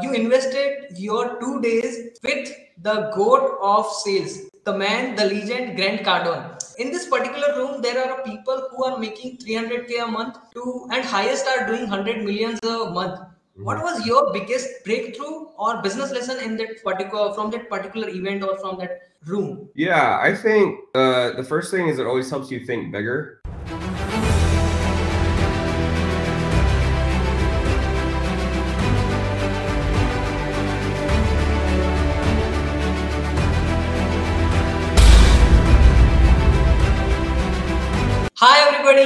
you invested your two days with the goat of sales, the man, the legend, Grant Cardone. In this particular room, there are people who are making 300k a month to and highest are doing 100 millions a month. What was your biggest breakthrough or business lesson in that particular from that particular event or from that room? Yeah, I think uh, the first thing is it always helps you think bigger.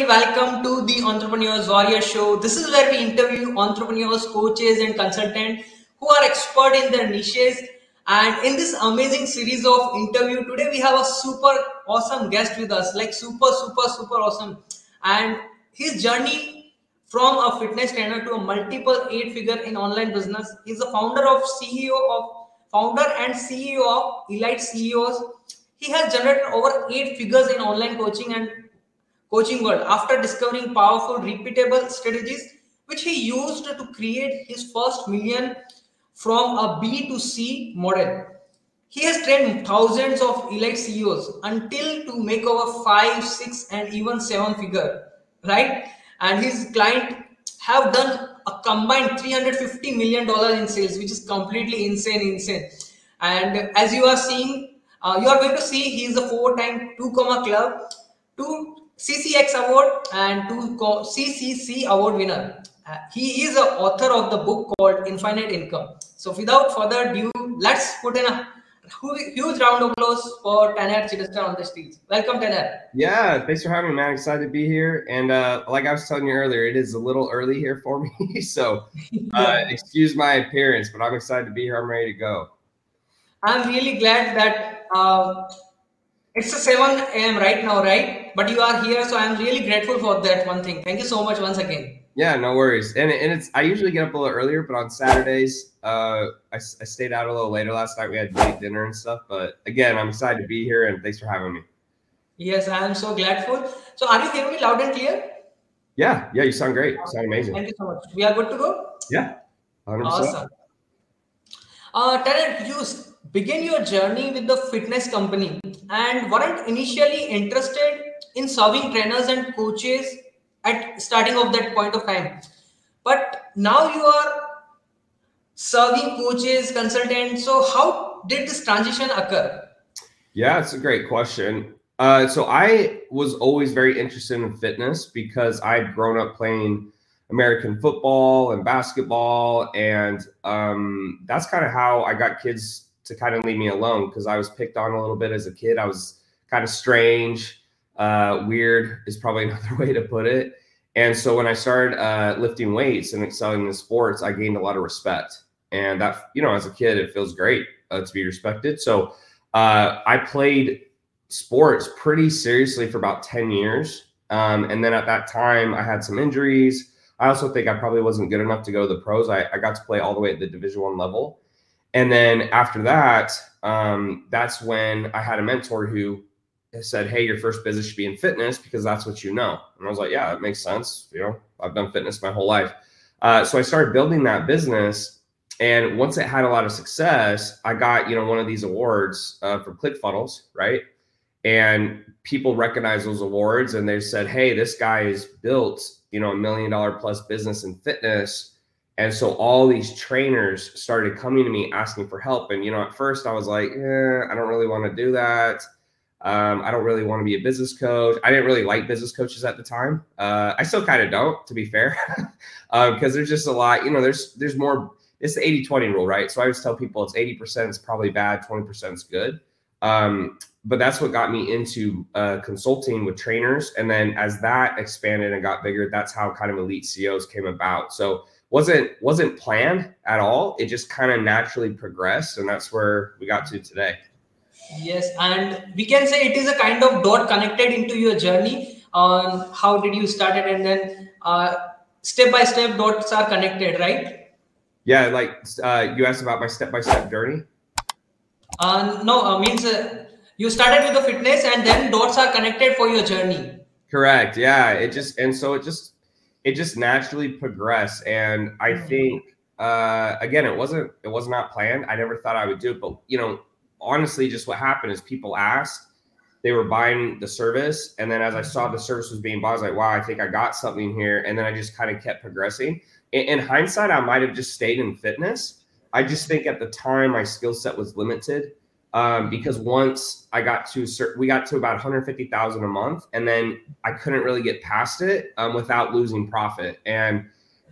Welcome to the Entrepreneurs Warrior Show. This is where we interview entrepreneurs, coaches, and consultants who are expert in their niches. And in this amazing series of interview today, we have a super awesome guest with us, like super, super, super awesome. And his journey from a fitness trainer to a multiple eight figure in online business. He's the founder of CEO of founder and CEO of Elite CEOs. He has generated over eight figures in online coaching and coaching world after discovering powerful, repeatable strategies which he used to create his first million from a B to C model. He has trained thousands of elite CEOs until to make over five, six, and even seven figure, right? And his client have done a combined 350 million dollar in sales, which is completely insane, insane. And as you are seeing, uh, you are going to see he is a four-time two comma club, two CCX award and two CCC award winner. Uh, he is the author of the book called Infinite Income. So without further ado, let's put in a huge round of applause for Tanner Chidester on the stage. Welcome, Tanner. Yeah, thanks for having me, man. Excited to be here. And uh, like I was telling you earlier, it is a little early here for me. so uh, excuse my appearance, but I'm excited to be here. I'm ready to go. I'm really glad that uh, it's a 7 a.m. right now, right? But you are here, so I'm really grateful for that one thing. Thank you so much once again. Yeah, no worries. And, and it's I usually get up a little earlier, but on Saturdays, uh, I, I stayed out a little later last night. We had late dinner and stuff. But again, I'm excited to be here, and thanks for having me. Yes, I am so gladful. So, are you hearing me loud and clear? Yeah, yeah, you sound great. You sound amazing. Thank you so much. We are good to go. Yeah, 100%. awesome. Uh, Tarek, you begin your journey with the fitness company and weren't initially interested in serving trainers and coaches at starting of that point of time. But now you are serving coaches consultants. So how did this transition occur? Yeah it's a great question. Uh, so i was always very interested in fitness because i'd grown up playing american football and basketball. And um, that's kind of how i got kids to kind of leave me alone because I was picked on a little bit as a kid. I was kind of strange, uh, weird is probably another way to put it. And so when I started uh, lifting weights and excelling in sports, I gained a lot of respect. And that, you know, as a kid, it feels great uh, to be respected. So uh, I played sports pretty seriously for about 10 years. Um, and then at that time, I had some injuries. I also think I probably wasn't good enough to go to the pros. I, I got to play all the way at the Division One level. And then after that, um, that's when I had a mentor who said, Hey, your first business should be in fitness because that's what you know. And I was like, Yeah, that makes sense. You know, I've done fitness my whole life. Uh, so I started building that business. And once it had a lot of success, I got, you know, one of these awards uh, for ClickFunnels, right? And people recognize those awards and they said, Hey, this guy has built, you know, a million dollar plus business in fitness and so all these trainers started coming to me asking for help. And, you know, at first I was like, eh, I don't really want to do that. Um, I don't really want to be a business coach. I didn't really like business coaches at the time. Uh, I still kind of don't, to be fair, because um, there's just a lot, you know, there's, there's more, it's the 80 20 rule, right? So I always tell people it's 80% is probably bad, 20% is good. Um, but that's what got me into uh, consulting with trainers. And then as that expanded and got bigger, that's how kind of elite CEOs came about. So, wasn't wasn't planned at all. It just kind of naturally progressed, and that's where we got to today. Yes, and we can say it is a kind of dot connected into your journey on how did you start it, and then uh, step by step dots are connected, right? Yeah, like uh, you asked about my step by step journey. Uh, no, uh, means uh, you started with the fitness, and then dots are connected for your journey. Correct. Yeah, it just and so it just it just naturally progressed. And I mm-hmm. think uh, again, it wasn't it was not planned. I never thought I would do it, but you know, honestly, just what happened is people asked, they were buying the service, and then as I saw the service was being bought, I was like, wow, I think I got something here, and then I just kind of kept progressing. In, in hindsight, I might have just stayed in fitness. I just think at the time my skill set was limited um, because once I got to certain, we got to about 150,000 a month, and then I couldn't really get past it um, without losing profit. And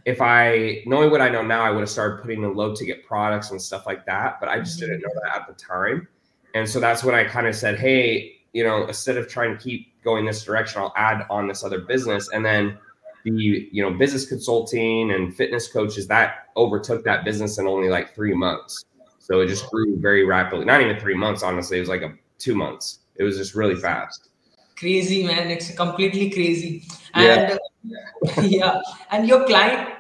if I knowing what I know now, I would have started putting in low ticket products and stuff like that. But I just didn't know that at the time, and so that's when I kind of said, "Hey, you know, instead of trying to keep going this direction, I'll add on this other business." And then the you know business consulting and fitness coaches that overtook that business in only like three months. So it just grew very rapidly. Not even three months, honestly. It was like a two months. It was just really fast. Crazy, man. It's completely crazy. And yeah, yeah. and your client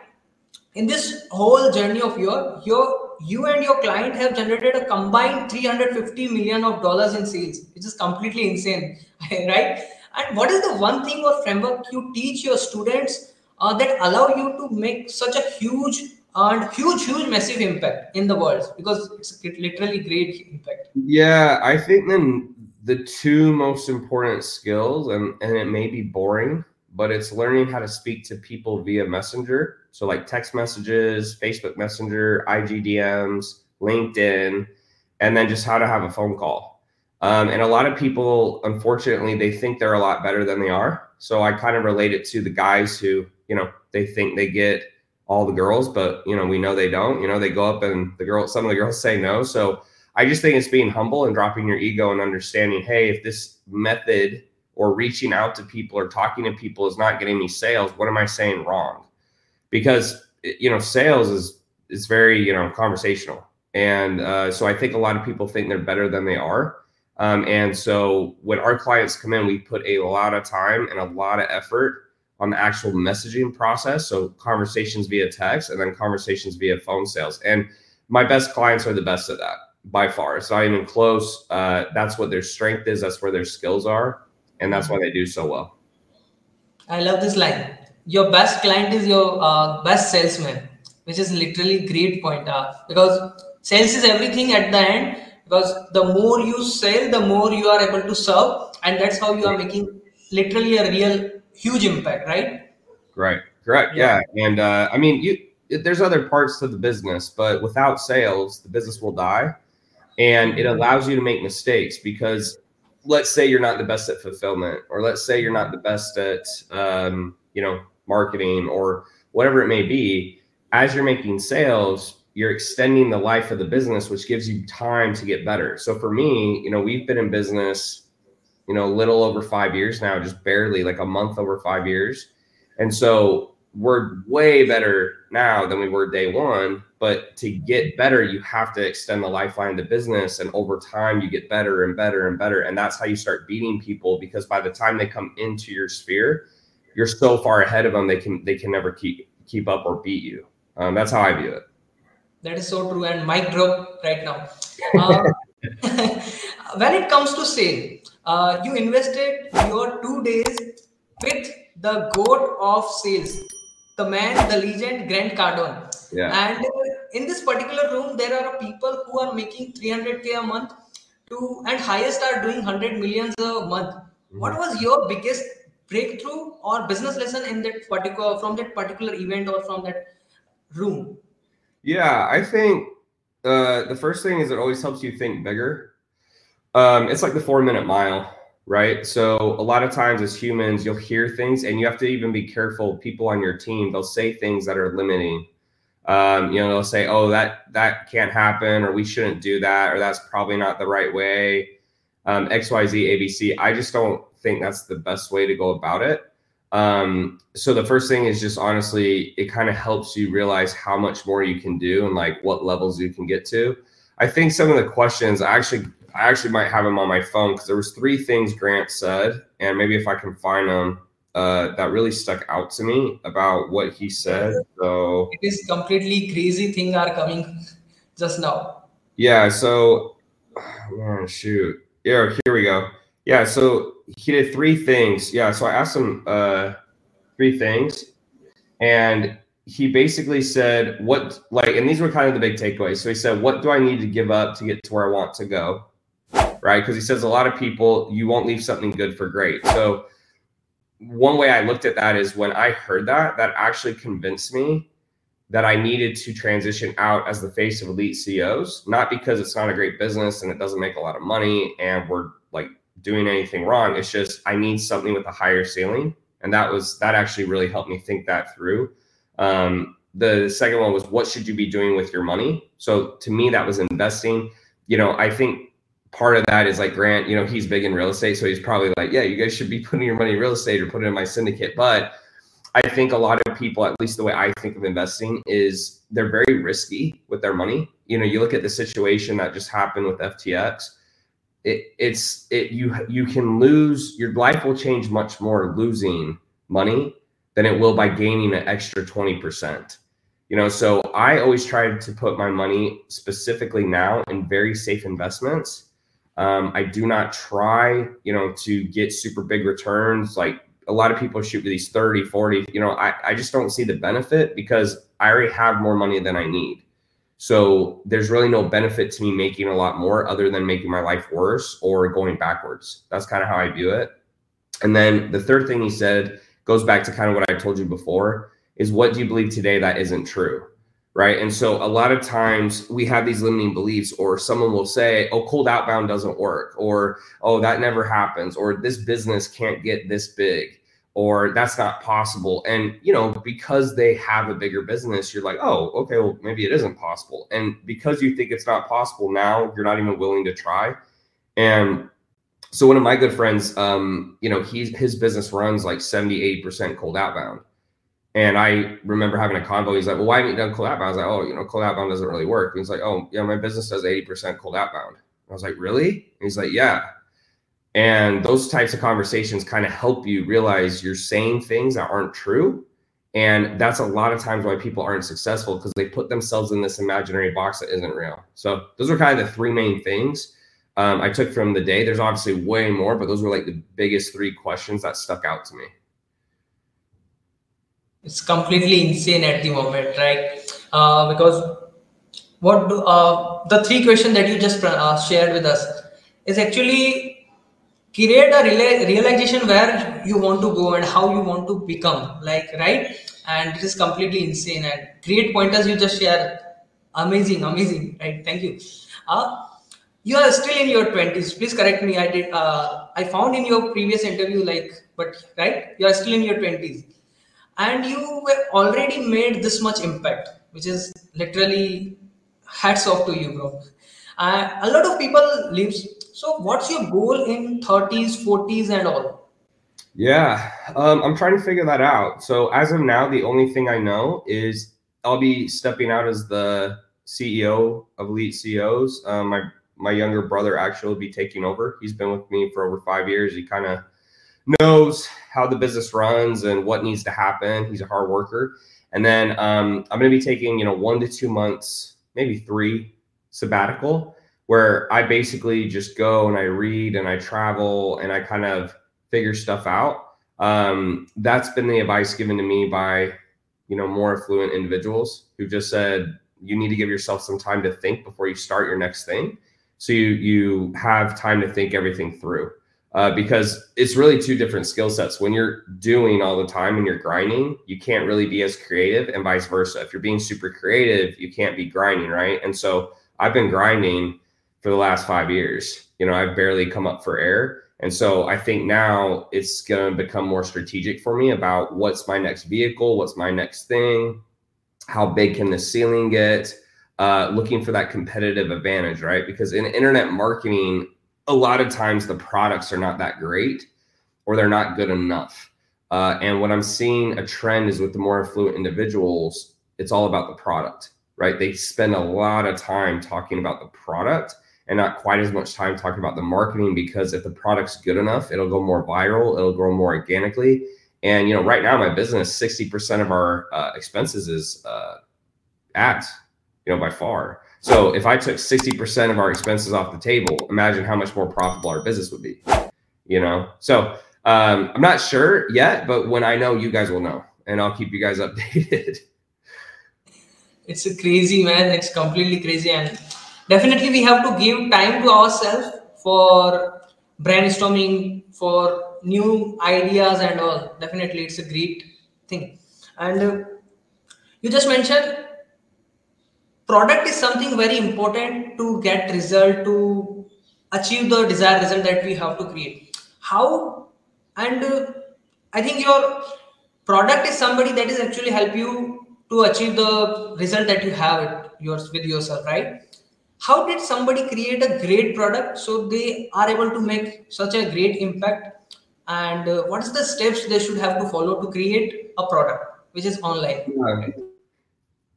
in this whole journey of your your you and your client have generated a combined 350 million of dollars in sales which is completely insane right and what is the one thing or framework you teach your students uh, that allow you to make such a huge and huge huge massive impact in the world because it's literally great impact. Yeah i think then the two most important skills and and it may be boring but it's learning how to speak to people via messenger. So like text messages facebook messenger igdms linkedin and then just how to have a phone call. Um, and a lot of people unfortunately they think they're a lot better than they are. So i kind of relate it to the guys who you know they think they get all the girls, but you know, we know they don't. You know, they go up and the girl, some of the girls say no. So I just think it's being humble and dropping your ego and understanding, hey, if this method or reaching out to people or talking to people is not getting me sales, what am I saying wrong? Because you know, sales is is very you know conversational, and uh, so I think a lot of people think they're better than they are. Um, and so when our clients come in, we put a lot of time and a lot of effort on the actual messaging process. So conversations via text and then conversations via phone sales. And my best clients are the best at that by far. It's not even close. Uh, that's what their strength is. That's where their skills are. And that's why they do so well. I love this line. Your best client is your uh, best salesman, which is literally great point. Uh, because sales is everything at the end. Because the more you sell, the more you are able to serve, and that's how you are making literally a real huge impact, right? Right. Correct. Yeah. yeah. And uh, I mean, you there's other parts to the business, but without sales, the business will die. And it allows you to make mistakes because let's say you're not the best at fulfillment, or let's say you're not the best at um, you know marketing or whatever it may be. As you're making sales, you're extending the life of the business, which gives you time to get better. So for me, you know, we've been in business you know, a little over five years now, just barely like a month over five years. And so we're way better now than we were day one. But to get better, you have to extend the lifeline to business. And over time, you get better and better and better. And that's how you start beating people because by the time they come into your sphere, you're so far ahead of them, they can they can never keep keep up or beat you. Um, that's how I view it. That is so true. And mic drop right now. Uh, when it comes to sale, uh, you invested your two days with the goat of sales, the man, the legend, Grant Cardone. Yeah. And in this particular room, there are people who are making 300k a month to and highest are doing 100 millions a month. Mm-hmm. What was your biggest breakthrough or business lesson in that particular from that particular event or from that room? Yeah, I think uh, the first thing is it always helps you think bigger um, it's like the four minute mile, right? So a lot of times as humans, you'll hear things and you have to even be careful. People on your team, they'll say things that are limiting. Um, you know, they'll say, "Oh, that that can't happen," or "We shouldn't do that," or "That's probably not the right way." Um, X, Y, Z, A, B, C. I just don't think that's the best way to go about it. Um, so the first thing is just honestly, it kind of helps you realize how much more you can do and like what levels you can get to. I think some of the questions I actually I actually might have them on my phone because there was three things Grant said, and maybe if I can find them, uh, that really stuck out to me about what he said. So it is completely crazy thing are coming just now. Yeah. So, oh, shoot. Yeah. Here we go. Yeah. So he did three things. Yeah. So I asked him uh, three things, and he basically said, What, like, and these were kind of the big takeaways. So he said, What do I need to give up to get to where I want to go? Right. Because he says a lot of people, you won't leave something good for great. So, one way I looked at that is when I heard that, that actually convinced me that I needed to transition out as the face of elite CEOs, not because it's not a great business and it doesn't make a lot of money and we're like doing anything wrong. It's just I need something with a higher ceiling. And that was that actually really helped me think that through. Um, the second one was what should you be doing with your money? So to me, that was investing. You know, I think part of that is like Grant, you know, he's big in real estate. So he's probably like, yeah, you guys should be putting your money in real estate or put it in my syndicate. But I think a lot of people, at least the way I think of investing, is they're very risky with their money. You know, you look at the situation that just happened with FTX. It, it's it you you can lose your life will change much more losing money than it will by gaining an extra 20%. You know, so I always try to put my money specifically now in very safe investments um, I do not try, you know, to get super big returns. Like a lot of people shoot for these 30, 40, you know, I, I just don't see the benefit because I already have more money than I need. So there's really no benefit to me making a lot more other than making my life worse or going backwards. That's kind of how I view it. And then the third thing he said goes back to kind of what I told you before is what do you believe today that isn't true? Right? And so a lot of times we have these limiting beliefs, or someone will say, oh, cold outbound doesn't work, or oh, that never happens, or this business can't get this big, or that's not possible. And, you know, because they have a bigger business, you're like, oh, okay, well, maybe it isn't possible. And because you think it's not possible now, you're not even willing to try. And so one of my good friends, um, you know, he's his business runs like 70, 80% cold outbound and I remember having a convo. He's like, "Well, why haven't you done cold outbound?" I was like, "Oh, you know, cold outbound doesn't really work." And he's like, "Oh, yeah, my business does eighty percent cold outbound." I was like, "Really?" And he's like, "Yeah." And those types of conversations kind of help you realize you're saying things that aren't true, and that's a lot of times why people aren't successful because they put themselves in this imaginary box that isn't real. So those are kind of the three main things um, I took from the day. There's obviously way more, but those were like the biggest three questions that stuck out to me it's completely insane at the moment right? Uh, because what do, uh, the three questions that you just uh, shared with us is actually create a reala- realization where you want to go and how you want to become like right? And it is completely insane and great pointers you just share amazing amazing right? Thank you. Uh, you are still in your 20s please correct me. I did uh, i found in your previous interview like but right? You are still in your 20s and you already made this much impact which is literally hats off to you bro. Uh, a lot of people lives so what's your goal in 30s 40s and all? Yeah um, i'm trying to figure that out. So as of now the only thing i know is i'll be stepping out as the ceo of elite ceos um, my my younger brother actually will be taking over. He's been with me for over five years. He kind of knows how the business runs and what needs to happen. He's a hard worker. And then um, I'm going to be taking, you know, one to two months, maybe three sabbatical, where I basically just go and I read and I travel and I kind of figure stuff out. Um, that's been the advice given to me by, you know, more affluent individuals who just said you need to give yourself some time to think before you start your next thing, so you you have time to think everything through uh, because it's really two different skill sets. When you're doing all the time and you're grinding, you can't really be as creative, and vice versa. If you're being super creative, you can't be grinding, right? And so I've been grinding for the last five years. You know, I've barely come up for air. And so I think now it's going to become more strategic for me about what's my next vehicle, what's my next thing, how big can the ceiling get, uh, looking for that competitive advantage, right? Because in internet marketing, a lot of times the products are not that great or they're not good enough. Uh, and what I'm seeing a trend is with the more affluent individuals, it's all about the product, right? They spend a lot of time talking about the product and not quite as much time talking about the marketing because if the product's good enough, it'll go more viral, it'll grow more organically. And you know, right now, my business, 60% of our uh, expenses is uh, ads, you know, by far. So if I took 60% of our expenses off the table, imagine how much more profitable our business would be. You know? So um, I'm not sure yet, but when I know, you guys will know. And I'll keep you guys updated. it's a crazy man it's completely crazy and definitely we have to give time to ourselves for brainstorming for new ideas and all definitely it's a great thing and uh, you just mentioned product is something very important to get result to achieve the desired result that we have to create. How? And uh, i think your product is somebody that is actually help you to achieve the result that you have it yours with yourself right? How did somebody create a great product so they are able to make such a great impact? And uh, what is the steps they should have to follow to create a product which is online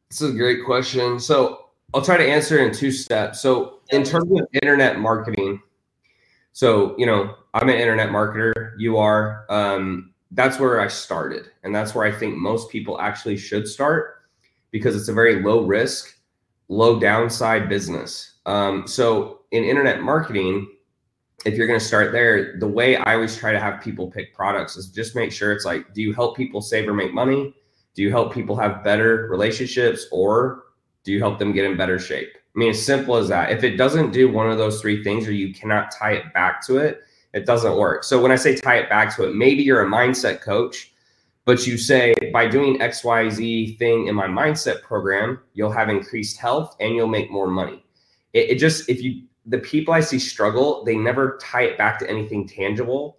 it's a great question. So I'll try to answer in two steps. So in terms of internet marketing, so you know, I'm an internet marketer. You are. Um, that's where I started, and that's where I think most people actually should start because it's a very low risk, low downside business. Um, so in internet marketing, if you're going to start there, the way I always try to have people pick products is just make sure it's like, do you help people save or make money? Do you help people have better relationships or do you help them get in better shape? I mean, as simple as that. If it doesn't do one of those three things or you cannot tie it back to it, it doesn't work. So when I say tie it back to it, maybe you're a mindset coach, but you say by doing XYZ thing in my mindset program, you'll have increased health and you'll make more money. It, it just, if you, the people I see struggle, they never tie it back to anything tangible.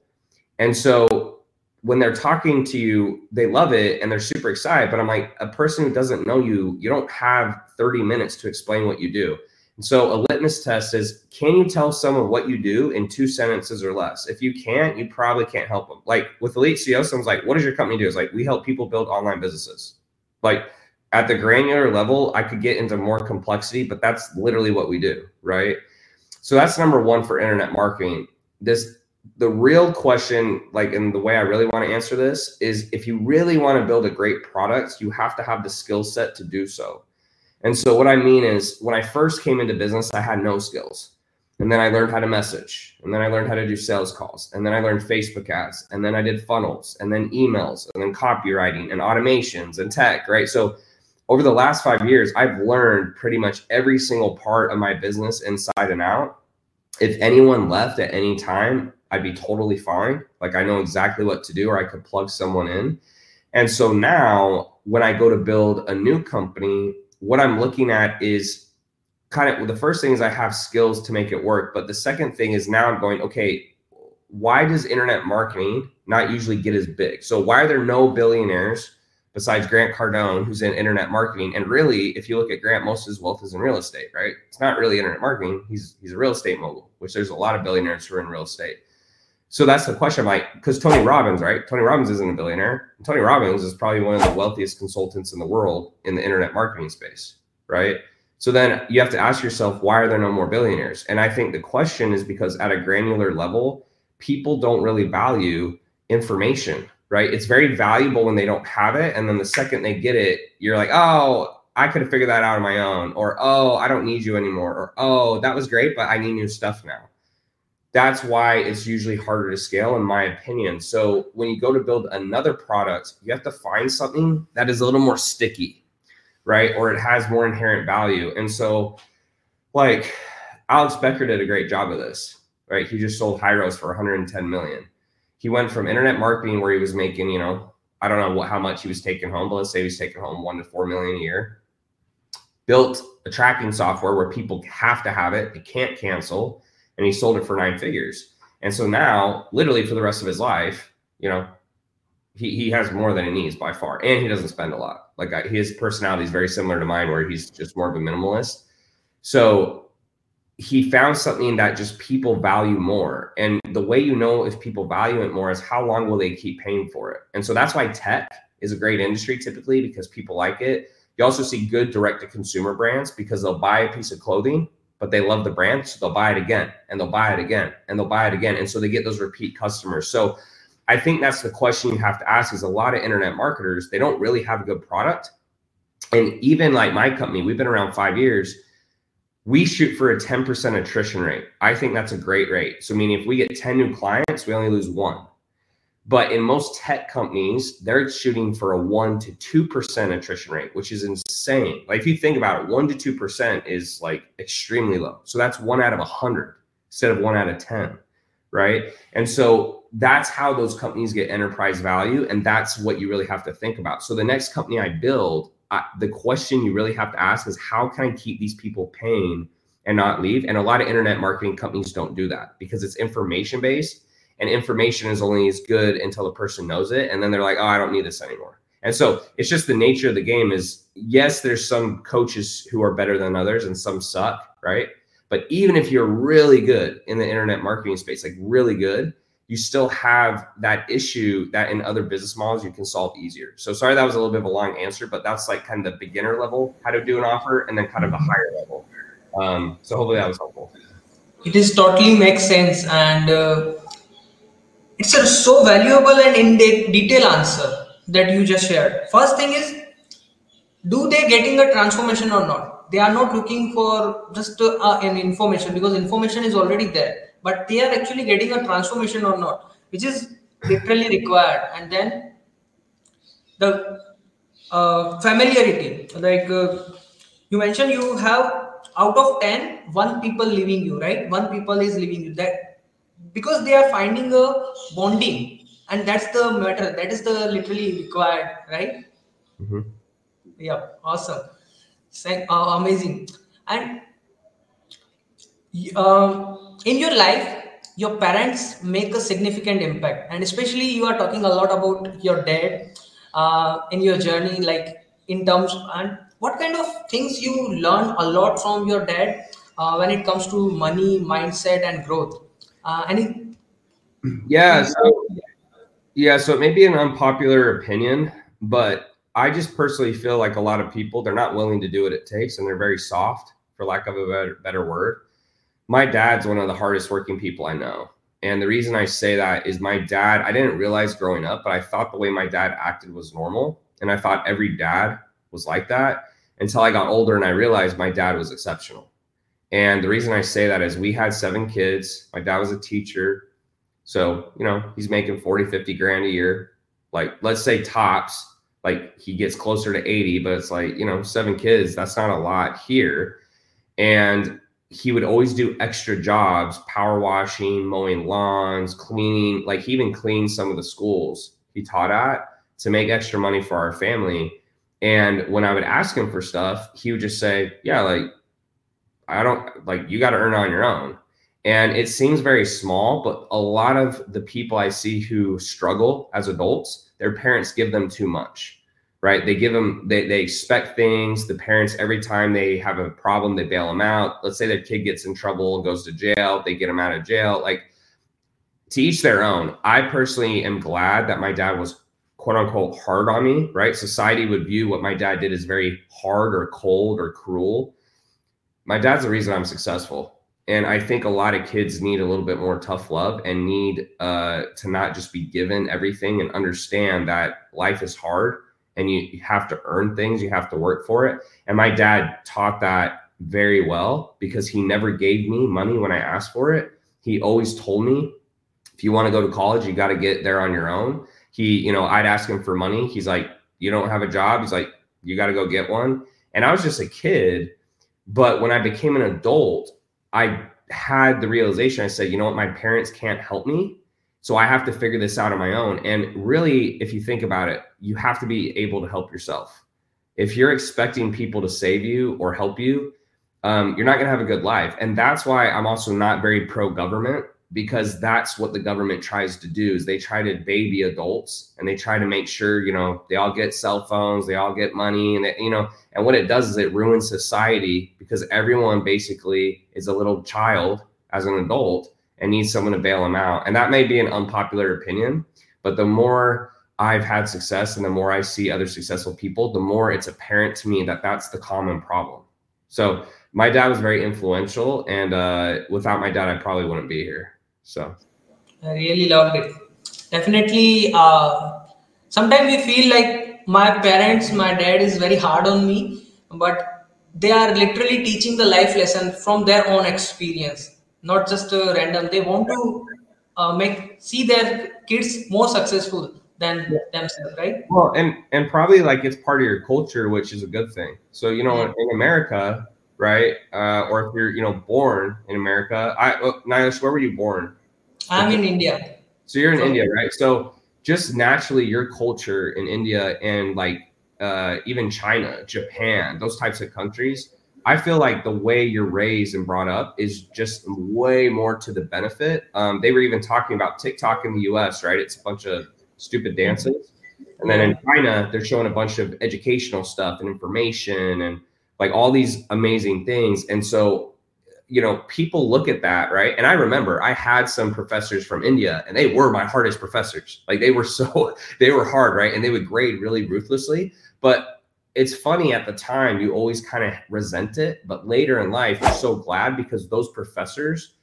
And so when they're talking to you, they love it and they're super excited. But I'm like, a person who doesn't know you, you don't have 30 minutes to explain what you do. And so a litmus test is can you tell someone what you do in two sentences or less? If you can't, you probably can't help them. Like with Elite CEO, someone's like, what does your company do? It's like, we help people build online businesses. Like at the granular level, I could get into more complexity, but that's literally what we do. Right. So that's number one for internet marketing. This the real question, like, and the way I really want to answer this is if you really want to build a great product, you have to have the skill set to do so. And so, what I mean is, when I first came into business, I had no skills. And then I learned how to message. And then I learned how to do sales calls. And then I learned Facebook ads. And then I did funnels and then emails and then copywriting and automations and tech, right? So, over the last five years, I've learned pretty much every single part of my business inside and out. If anyone left at any time, I'd be totally fine. Like I know exactly what to do, or I could plug someone in. And so now when I go to build a new company, what I'm looking at is kind of the first thing is I have skills to make it work. But the second thing is now I'm going, okay, why does internet marketing not usually get as big? So why are there no billionaires besides Grant Cardone, who's in internet marketing? And really, if you look at Grant, most of his wealth is in real estate, right? It's not really internet marketing. He's he's a real estate mogul, which there's a lot of billionaires who are in real estate. So that's the question. like, because Tony Robbins, right? Tony Robbins isn't a billionaire. Tony Robbins is probably one of the wealthiest consultants in the world in the internet marketing space, right? So then you have to ask yourself, why are there no more billionaires? And I think the question is because at a granular level, people don't really value information, right? It's very valuable when they don't have it. And then the second they get it, you're like, oh, I could have figured that out on my own. Or, oh, I don't need you anymore. Or, oh, that was great, but I need new stuff now that's why it's usually harder to scale in my opinion. So when you go to build another product you have to find something that is a little more sticky right? Or it has more inherent value. And so like alex becker did a great job of this right? He just sold hyros for 110 million. He went from internet marketing where he was making you know i don't know what how much he was taking home but let's say he was taking home one to four million a year. Built a tracking software where people have to have it. They can't cancel and he sold it for nine figures. And so now, literally for the rest of his life, you know, he, he has more than he needs by far, and he doesn't spend a lot. Like I, his personality is very similar to mine, where he's just more of a minimalist. So he found something that just people value more. And the way you know if people value it more is how long will they keep paying for it. And so that's why tech is a great industry typically because people like it. You also see good direct to consumer brands because they'll buy a piece of clothing but they love the brand, so they'll buy it again and they'll buy it again and they'll buy it again. And so they get those repeat customers. So I think that's the question you have to ask is a lot of internet marketers, they don't really have a good product. And even like my company, we've been around five years. We shoot for a 10% attrition rate. I think that's a great rate. So, meaning if we get 10 new clients, we only lose one. But in most tech companies, they're shooting for a one to two percent attrition rate, which is insane. Like if you think about it, one to two percent is like extremely low. So that's one out of a hundred instead of one out of ten, right? And so that's how those companies get enterprise value, and that's what you really have to think about. So the next company I build, I, the question you really have to ask is how can I keep these people paying and not leave? And a lot of internet marketing companies don't do that because it's information based and information is only as good until the person knows it and then they're like oh i don't need this anymore. And so it's just the nature of the game is yes there's some coaches who are better than others and some suck right? But even if you're really good in the internet marketing space like really good you still have that issue that in other business models you can solve easier. So sorry that was a little bit of a long answer but that's like kind of the beginner level how to do an offer and then kind of the higher level. Um, so hopefully that was helpful. It is totally makes sense and uh, it's a so valuable and in de- detail answer that you just shared. First thing is, do they getting a transformation or not? They are not looking for just uh, an information because information is already there, but they are actually getting a transformation or not, which is literally required. And then the uh, familiarity, like uh, you mentioned, you have out of 10 one people leaving you right one people is leaving you that because they are finding a bonding and that's the matter that is the literally required right? Mm-hmm. yeah awesome. Uh, amazing. And um, in your life your parents make a significant impact and especially you are talking a lot about your dad uh, in your journey like in terms and what kind of things you learn a lot from your dad uh, when it comes to money mindset and growth uh, any? Yeah. So, yeah. So it may be an unpopular opinion, but I just personally feel like a lot of people they're not willing to do what it takes, and they're very soft, for lack of a better, better word. My dad's one of the hardest working people I know. And the reason I say that is my dad, I didn't realize growing up, but I thought the way my dad acted was normal. And I thought every dad was like that until I got older and I realized my dad was exceptional. And the reason I say that is we had seven kids. My dad was a teacher. So, you know, he's making 40, 50 grand a year. Like, let's say tops, like he gets closer to 80, but it's like, you know, seven kids, that's not a lot here. And he would always do extra jobs, power washing, mowing lawns, cleaning. Like, he even cleaned some of the schools he taught at to make extra money for our family. And when I would ask him for stuff, he would just say, Yeah, like I don't like you got to earn on your own. And it seems very small, but a lot of the people I see who struggle as adults, their parents give them too much, right? They give them, they, they expect things. The parents, every time they have a problem, they bail them out. Let's say their kid gets in trouble, goes to jail, they get them out of jail. Like to each their own. I personally am glad that my dad was quote unquote hard on me, right? Society would view what my dad did as very hard or cold or cruel my dad's the reason I'm successful. And I think a lot of kids need a little bit more tough love and need uh, to not just be given everything and understand that life is hard and you have to earn things, you have to work for it. And my dad taught that very well because he never gave me money when I asked for it. He always told me, if you want to go to college, you got to get there on your own. He, you know, I'd ask him for money. He's like, you don't have a job. He's like, you got to go get one. And I was just a kid but when I became an adult, I had the realization I said, you know what, my parents can't help me. So I have to figure this out on my own. And really, if you think about it, you have to be able to help yourself. If you're expecting people to save you or help you, um, you're not going to have a good life. And that's why I'm also not very pro government because that's what the government tries to do is they try to baby adults and they try to make sure you know they all get cell phones they all get money and you know and what it does is it ruins society because everyone basically is a little child as an adult and needs someone to bail them out. And that may be an unpopular opinion but the more i've had success and the more i see other successful people the more it's apparent to me that that's the common problem. So my dad was very influential and uh, without my dad i probably wouldn't be here so I really loved it. Definitely, uh, sometimes we feel like my parents, my dad is very hard on me, but they are literally teaching the life lesson from their own experience, not just a random. They want to uh, make see their kids more successful than yeah. themselves right well and and probably like it's part of your culture which is a good thing so you know yeah. in, in, america right uh, or if you're you know born in america i Nilesh, where were you born i'm in india so you're in so, india right so just naturally your culture in india and like uh, even china japan those types of countries I feel like the way you're raised and brought up is just way more to the benefit. Um, they were even talking about TikTok in the US, right? It's a bunch of stupid dances. And then in China, they're showing a bunch of educational stuff and information and like all these amazing things. And so, you know, people look at that, right? And I remember I had some professors from India and they were my hardest professors. Like they were so, they were hard, right? And they would grade really ruthlessly. But it's funny at the time you always kind of resent it but later in life you're so glad because those professors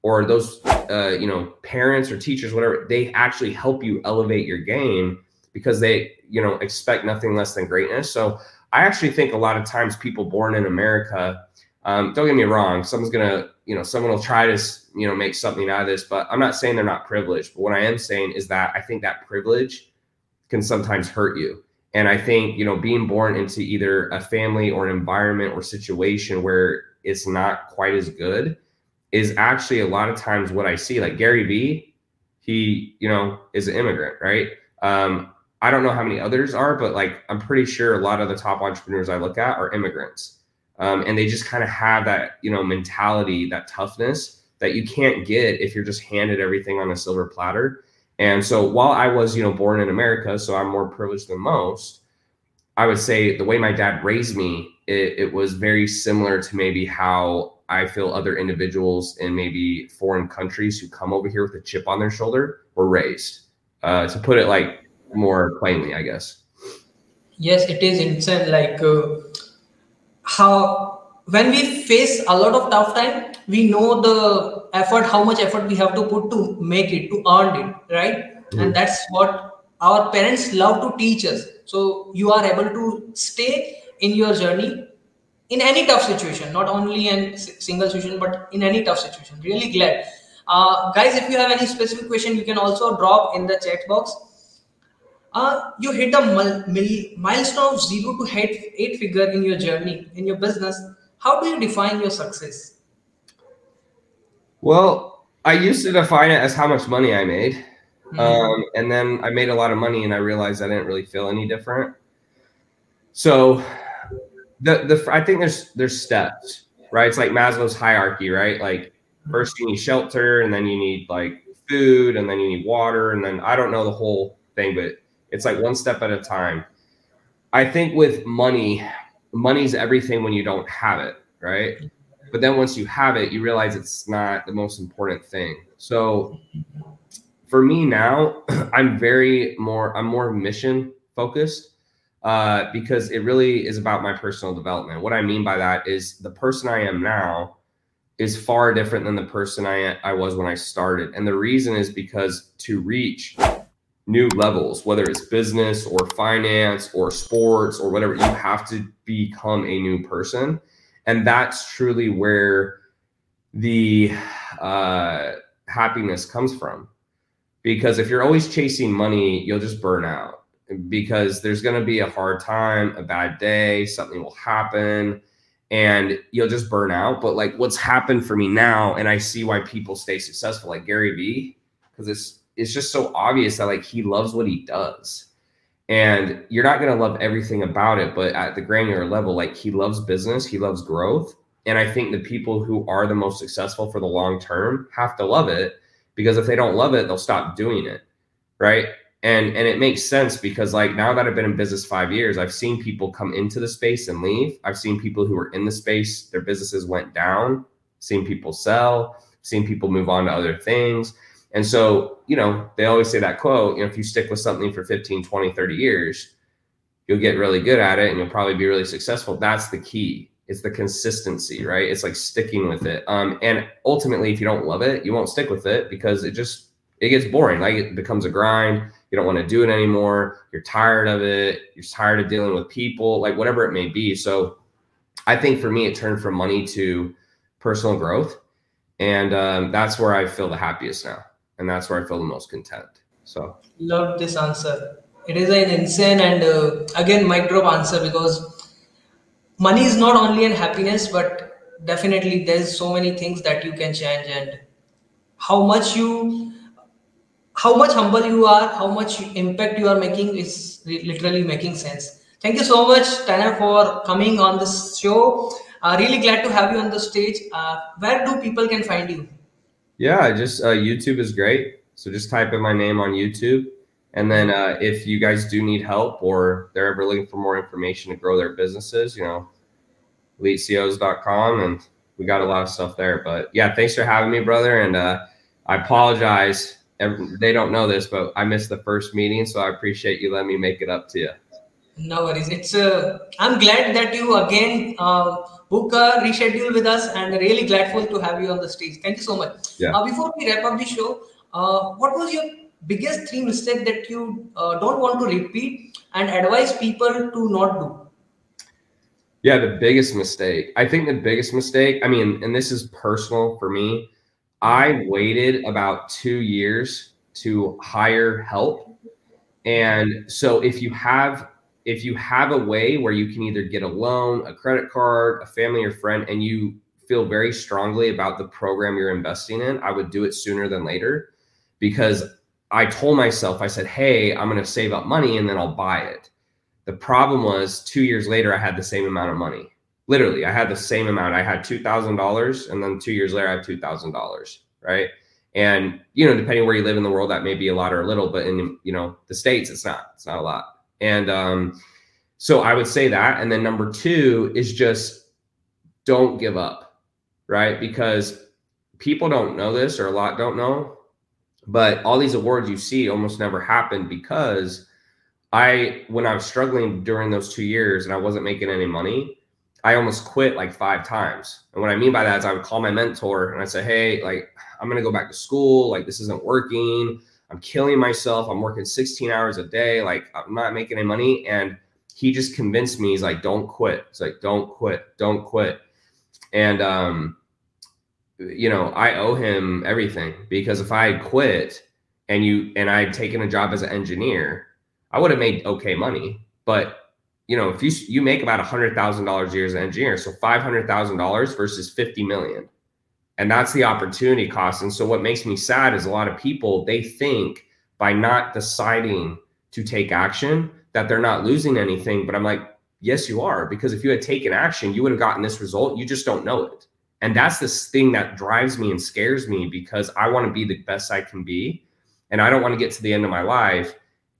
or those uh, you know parents or teachers whatever they actually help you elevate your game because they you know expect nothing less than greatness so i actually think a lot of times people born in america um, don't get me wrong someone's gonna you know someone will try to you know make something out of this but i'm not saying they're not privileged but what i am saying is that i think that privilege can sometimes hurt you and I think, you know, being born into either a family or an environment or situation where it's not quite as good is actually a lot of times what I see. Like Gary Vee, he, you know, is an immigrant, right? Um, I don't know how many others are, but like I'm pretty sure a lot of the top entrepreneurs I look at are immigrants. Um, and they just kind of have that, you know, mentality, that toughness that you can't get if you're just handed everything on a silver platter. And so while I was, you know, born in America, so I'm more privileged than most, I would say the way my dad raised me, it, it was very similar to maybe how I feel other individuals in maybe foreign countries who come over here with a chip on their shoulder were raised. Uh, to put it like more plainly, I guess. Yes, it is insane. Like uh, how when we face a lot of tough time, we know the effort how much effort we have to put to make it to earn it right? Mm-hmm. and that's what our parents love to teach us. So you are able to stay in your journey in any tough situation not only in single situation but in any tough situation. Really glad. Uh, guys if you have any specific question you can also drop in the chat box uh, you hit a mil- milestone of zero to eight, eight figure in your journey in your business how do you define your success well, I used to define it as how much money I made. Mm-hmm. Um, and then I made a lot of money and I realized I didn't really feel any different. So the the I think there's there's steps, right? It's like Maslow's hierarchy, right? Like first you need shelter and then you need like food and then you need water and then I don't know the whole thing, but it's like one step at a time. I think with money, money's everything when you don't have it, right? but then once you have it you realize it's not the most important thing so for me now i'm very more i'm more mission focused uh, because it really is about my personal development what i mean by that is the person i am now is far different than the person i, I was when i started and the reason is because to reach new levels whether it's business or finance or sports or whatever you have to become a new person. And that's truly where the uh, happiness comes from. Because if you're always chasing money you'll just burn out. Because there's going to be a hard time a bad day something will happen and you'll just burn out. But like what's happened for me now and i see why people stay successful like gary vee because it's it's just so obvious that like he loves what he does. And you're not going to love everything about it but at the granular level like he loves business he loves growth. And i think the people who are the most successful for the long term have to love it because if they don't love it they'll stop doing it right? And and it makes sense because like now that i've been in business five years i've seen people come into the space and leave. I've seen people who were in the space their businesses went down. Seen people sell seen people move on to other things and so, you know, they always say that quote, you know, if you stick with something for 15, 20, 30 years, you'll get really good at it and you'll probably be really successful. That's the key. It's the consistency, right? It's like sticking with it. Um, and ultimately, if you don't love it, you won't stick with it because it just it gets boring. Like it becomes a grind. You don't want to do it anymore. You're tired of it. You're tired of dealing with people, like whatever it may be. So I think for me, it turned from money to personal growth. And um, that's where I feel the happiest now. And that's where I feel the most content. So love this answer. It is an insane and uh, again mic drop answer because money is not only an happiness, but definitely there's so many things that you can change and how much you how much humble you are, how much impact you are making is literally making sense. Thank you so much, Tanner, for coming on this show. Uh, really glad to have you on the stage. Uh, where do people can find you? Yeah, just uh, YouTube is great. So just type in my name on YouTube. And then uh, if you guys do need help or they're ever looking for more information to grow their businesses, you know, eliteceos.com and we got a lot of stuff there. But yeah, thanks for having me, brother. And uh, I apologize. They don't know this, but I missed the first meeting, so I appreciate you letting me make it up to you. No worries. It's uh, I'm glad that you again uh, book a reschedule with us, and really gladful to have you on the stage. Thank you so much. Yeah. Uh, before we wrap up the show, uh, what was your biggest three mistake that you uh, don't want to repeat and advise people to not do? Yeah, the biggest mistake. I think the biggest mistake, I mean, and this is personal for me, I waited about two years to hire help. And so if you have if you have a way where you can either get a loan, a credit card, a family or friend, and you feel very strongly about the program you're investing in, I would do it sooner than later because I told myself, I said, hey, I'm going to save up money and then I'll buy it. The problem was two years later, I had the same amount of money. Literally, I had the same amount. I had $2,000 and then two years later, I had $2,000. Right. And, you know, depending where you live in the world, that may be a lot or a little, but in, you know, the States, it's not, it's not a lot. And um, so I would say that. And then number two is just don't give up. Right. Because people don't know this or a lot don't know, but all these awards you see almost never happened because I, when I was struggling during those two years and I wasn't making any money, I almost quit like five times. And what I mean by that is I would call my mentor and I'd say, Hey, like, I'm going to go back to school. Like, this isn't working. I'm killing myself. I'm working 16 hours a day. Like, I'm not making any money. And he just convinced me, he's like, don't quit. It's like, don't quit. Don't quit. And, um, you know, I owe him everything because if I had quit and you, and I had taken a job as an engineer, I would have made okay money. But you know, if you you make about a hundred thousand dollars a year as an engineer, so five hundred thousand dollars versus fifty million, and that's the opportunity cost. And so, what makes me sad is a lot of people they think by not deciding to take action that they're not losing anything. But I'm like, yes, you are, because if you had taken action, you would have gotten this result. You just don't know it. And that's this thing that drives me and scares me because I want to be the best I can be. And I don't want to get to the end of my life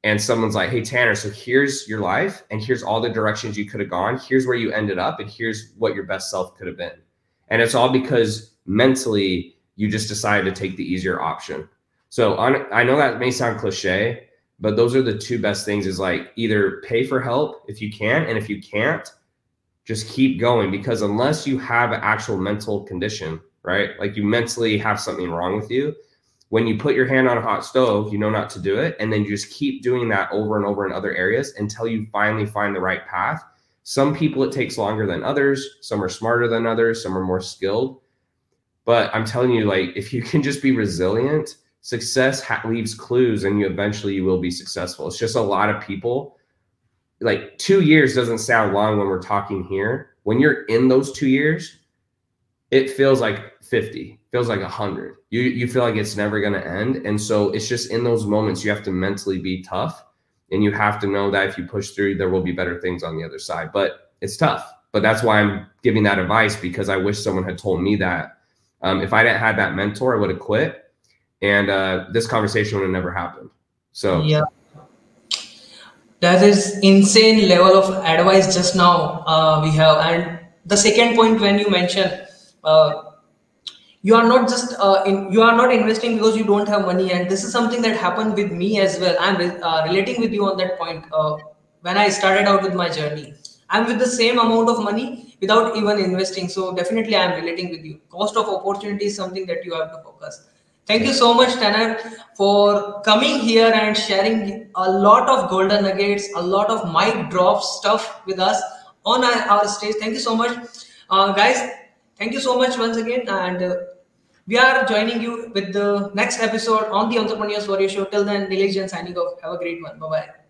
and someone's like, hey, Tanner, so here's your life, and here's all the directions you could have gone. Here's where you ended up, and here's what your best self could have been. And it's all because mentally you just decide to take the easier option. So on, I know that may sound cliche, but those are the two best things is like either pay for help if you can, and if you can't, just keep going because unless you have an actual mental condition, right? Like you mentally have something wrong with you, when you put your hand on a hot stove, you know not to do it. And then you just keep doing that over and over in other areas until you finally find the right path. Some people it takes longer than others. Some are smarter than others. Some are more skilled. But I'm telling you, like, if you can just be resilient, success ha- leaves clues and you eventually you will be successful. It's just a lot of people. Like two years doesn't sound long when we're talking here. When you're in those two years, it feels like 50 feels like 100 you you feel like it's never going to end and so it's just in those moments you have to mentally be tough and you have to know that if you push through there will be better things on the other side but it's tough but that's why i'm giving that advice because i wish someone had told me that um, if i didn't have that mentor i would have quit. And uh, this conversation would have never happened. So yeah. That is insane level of advice just now uh, we have. And the second point when you mentioned uh, you are not just uh, in, you are not investing because you don't have money. And this is something that happened with me as well. I'm uh, relating with you on that point uh, when i started out with my journey i'm with the same amount of money without even investing so definitely i'm relating with you cost of opportunity is something that you have to focus thank you so much tanner for coming here and sharing a lot of golden nuggets a lot of mic drop stuff with us on our, our stage thank you so much uh, guys thank you so much once again and uh, We are joining you with the next episode on the Entrepreneurs Warrior Show. Till then, Nilesh Jain signing off. Have a great one. Bye bye.